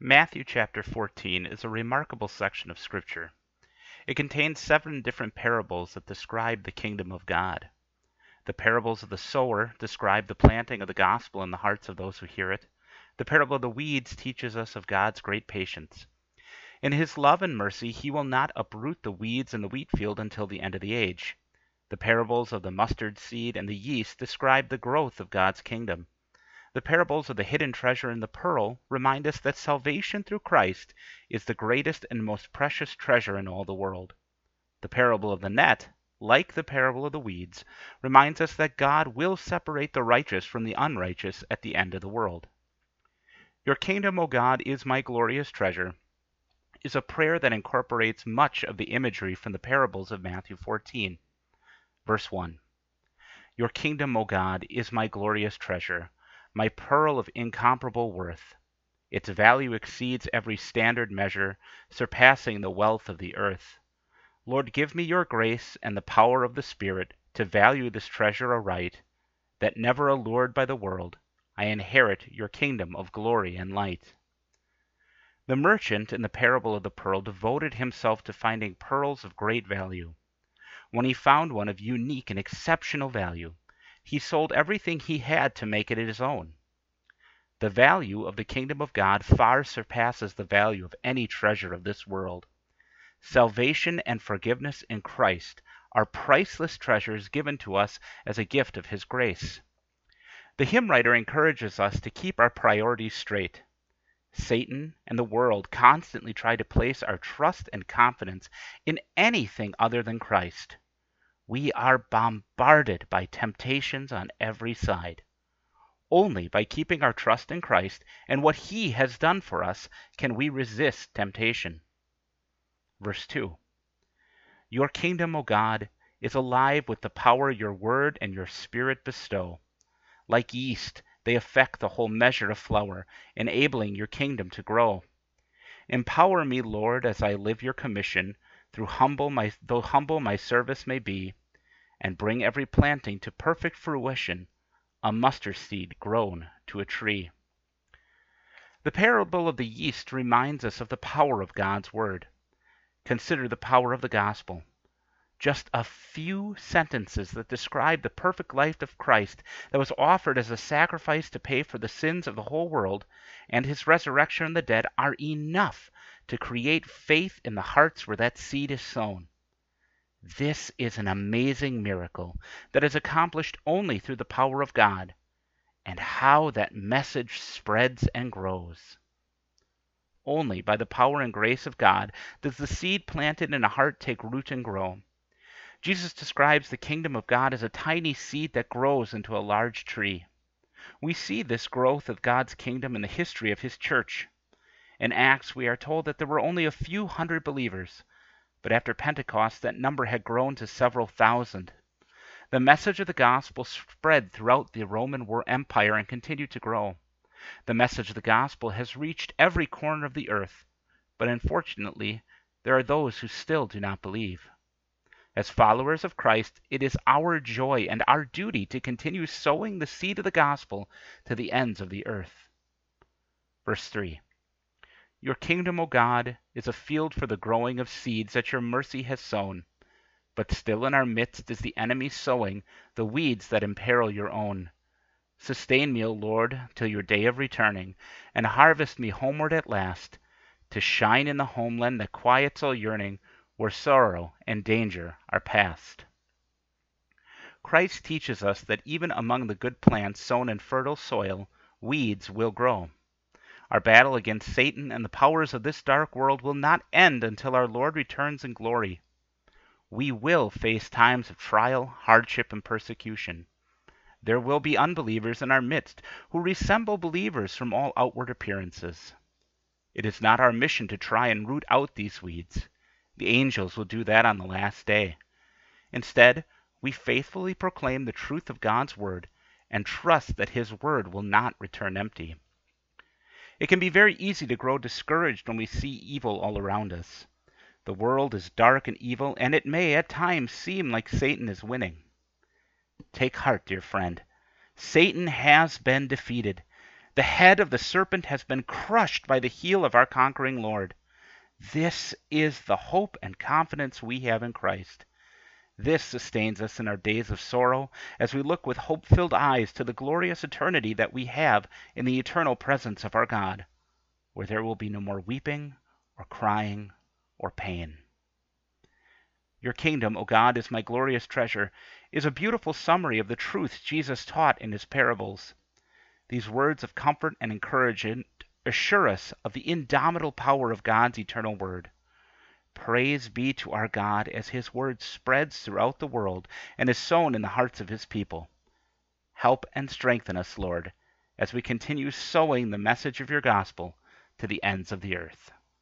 Matthew chapter 14 is a remarkable section of Scripture. It contains seven different parables that describe the kingdom of God. The parables of the sower describe the planting of the gospel in the hearts of those who hear it. The parable of the weeds teaches us of God's great patience. In his love and mercy, he will not uproot the weeds in the wheat field until the end of the age. The parables of the mustard seed and the yeast describe the growth of God's kingdom. The parables of the hidden treasure and the pearl remind us that salvation through Christ is the greatest and most precious treasure in all the world. The parable of the net, like the parable of the weeds, reminds us that God will separate the righteous from the unrighteous at the end of the world. Your kingdom, O God, is my glorious treasure, is a prayer that incorporates much of the imagery from the parables of Matthew 14. Verse 1 Your kingdom, O God, is my glorious treasure my pearl of incomparable worth. Its value exceeds every standard measure, surpassing the wealth of the earth. Lord, give me your grace and the power of the Spirit to value this treasure aright, that never allured by the world, I inherit your kingdom of glory and light. The merchant in the parable of the pearl devoted himself to finding pearls of great value. When he found one of unique and exceptional value, he sold everything he had to make it his own. The value of the kingdom of God far surpasses the value of any treasure of this world. Salvation and forgiveness in Christ are priceless treasures given to us as a gift of His grace. The hymn writer encourages us to keep our priorities straight. Satan and the world constantly try to place our trust and confidence in anything other than Christ we are bombarded by temptations on every side. Only by keeping our trust in Christ and what He has done for us can we resist temptation. Verse 2 Your kingdom, O God, is alive with the power your word and your spirit bestow. Like yeast, they affect the whole measure of flour, enabling your kingdom to grow. Empower me, Lord, as I live your commission, through humble my, though humble my service may be, and bring every planting to perfect fruition, a mustard seed grown to a tree. The parable of the yeast reminds us of the power of God's Word. Consider the power of the gospel. Just a few sentences that describe the perfect life of Christ that was offered as a sacrifice to pay for the sins of the whole world and his resurrection from the dead are enough to create faith in the hearts where that seed is sown. This is an amazing miracle that is accomplished only through the power of God, and how that message spreads and grows. Only by the power and grace of God does the seed planted in a heart take root and grow. Jesus describes the kingdom of God as a tiny seed that grows into a large tree. We see this growth of God's kingdom in the history of his church. In Acts, we are told that there were only a few hundred believers, but after Pentecost that number had grown to several thousand. The message of the gospel spread throughout the Roman Empire and continued to grow. The message of the gospel has reached every corner of the earth, but unfortunately, there are those who still do not believe. As followers of Christ, it is our joy and our duty to continue sowing the seed of the gospel to the ends of the earth. Verse 3 your kingdom, O God, is a field for the growing of seeds that your mercy has sown. But still in our midst is the enemy sowing the weeds that imperil your own. Sustain me, O Lord, till your day of returning, and harvest me homeward at last, to shine in the homeland that quiets all yearning, where sorrow and danger are past. Christ teaches us that even among the good plants sown in fertile soil, weeds will grow. Our battle against Satan and the powers of this dark world will not end until our Lord returns in glory. We will face times of trial, hardship, and persecution. There will be unbelievers in our midst who resemble believers from all outward appearances. It is not our mission to try and root out these weeds. The angels will do that on the last day. Instead, we faithfully proclaim the truth of God's word and trust that his word will not return empty. It can be very easy to grow discouraged when we see evil all around us. The world is dark and evil, and it may at times seem like Satan is winning. Take heart, dear friend. Satan has been defeated. The head of the serpent has been crushed by the heel of our conquering Lord. This is the hope and confidence we have in Christ. This sustains us in our days of sorrow as we look with hope filled eyes to the glorious eternity that we have in the eternal presence of our God, where there will be no more weeping or crying or pain. Your kingdom, O God, is my glorious treasure, is a beautiful summary of the truths Jesus taught in his parables. These words of comfort and encouragement assure us of the indomitable power of God's eternal word. Praise be to our God as his word spreads throughout the world and is sown in the hearts of his people. Help and strengthen us, Lord, as we continue sowing the message of your gospel to the ends of the earth.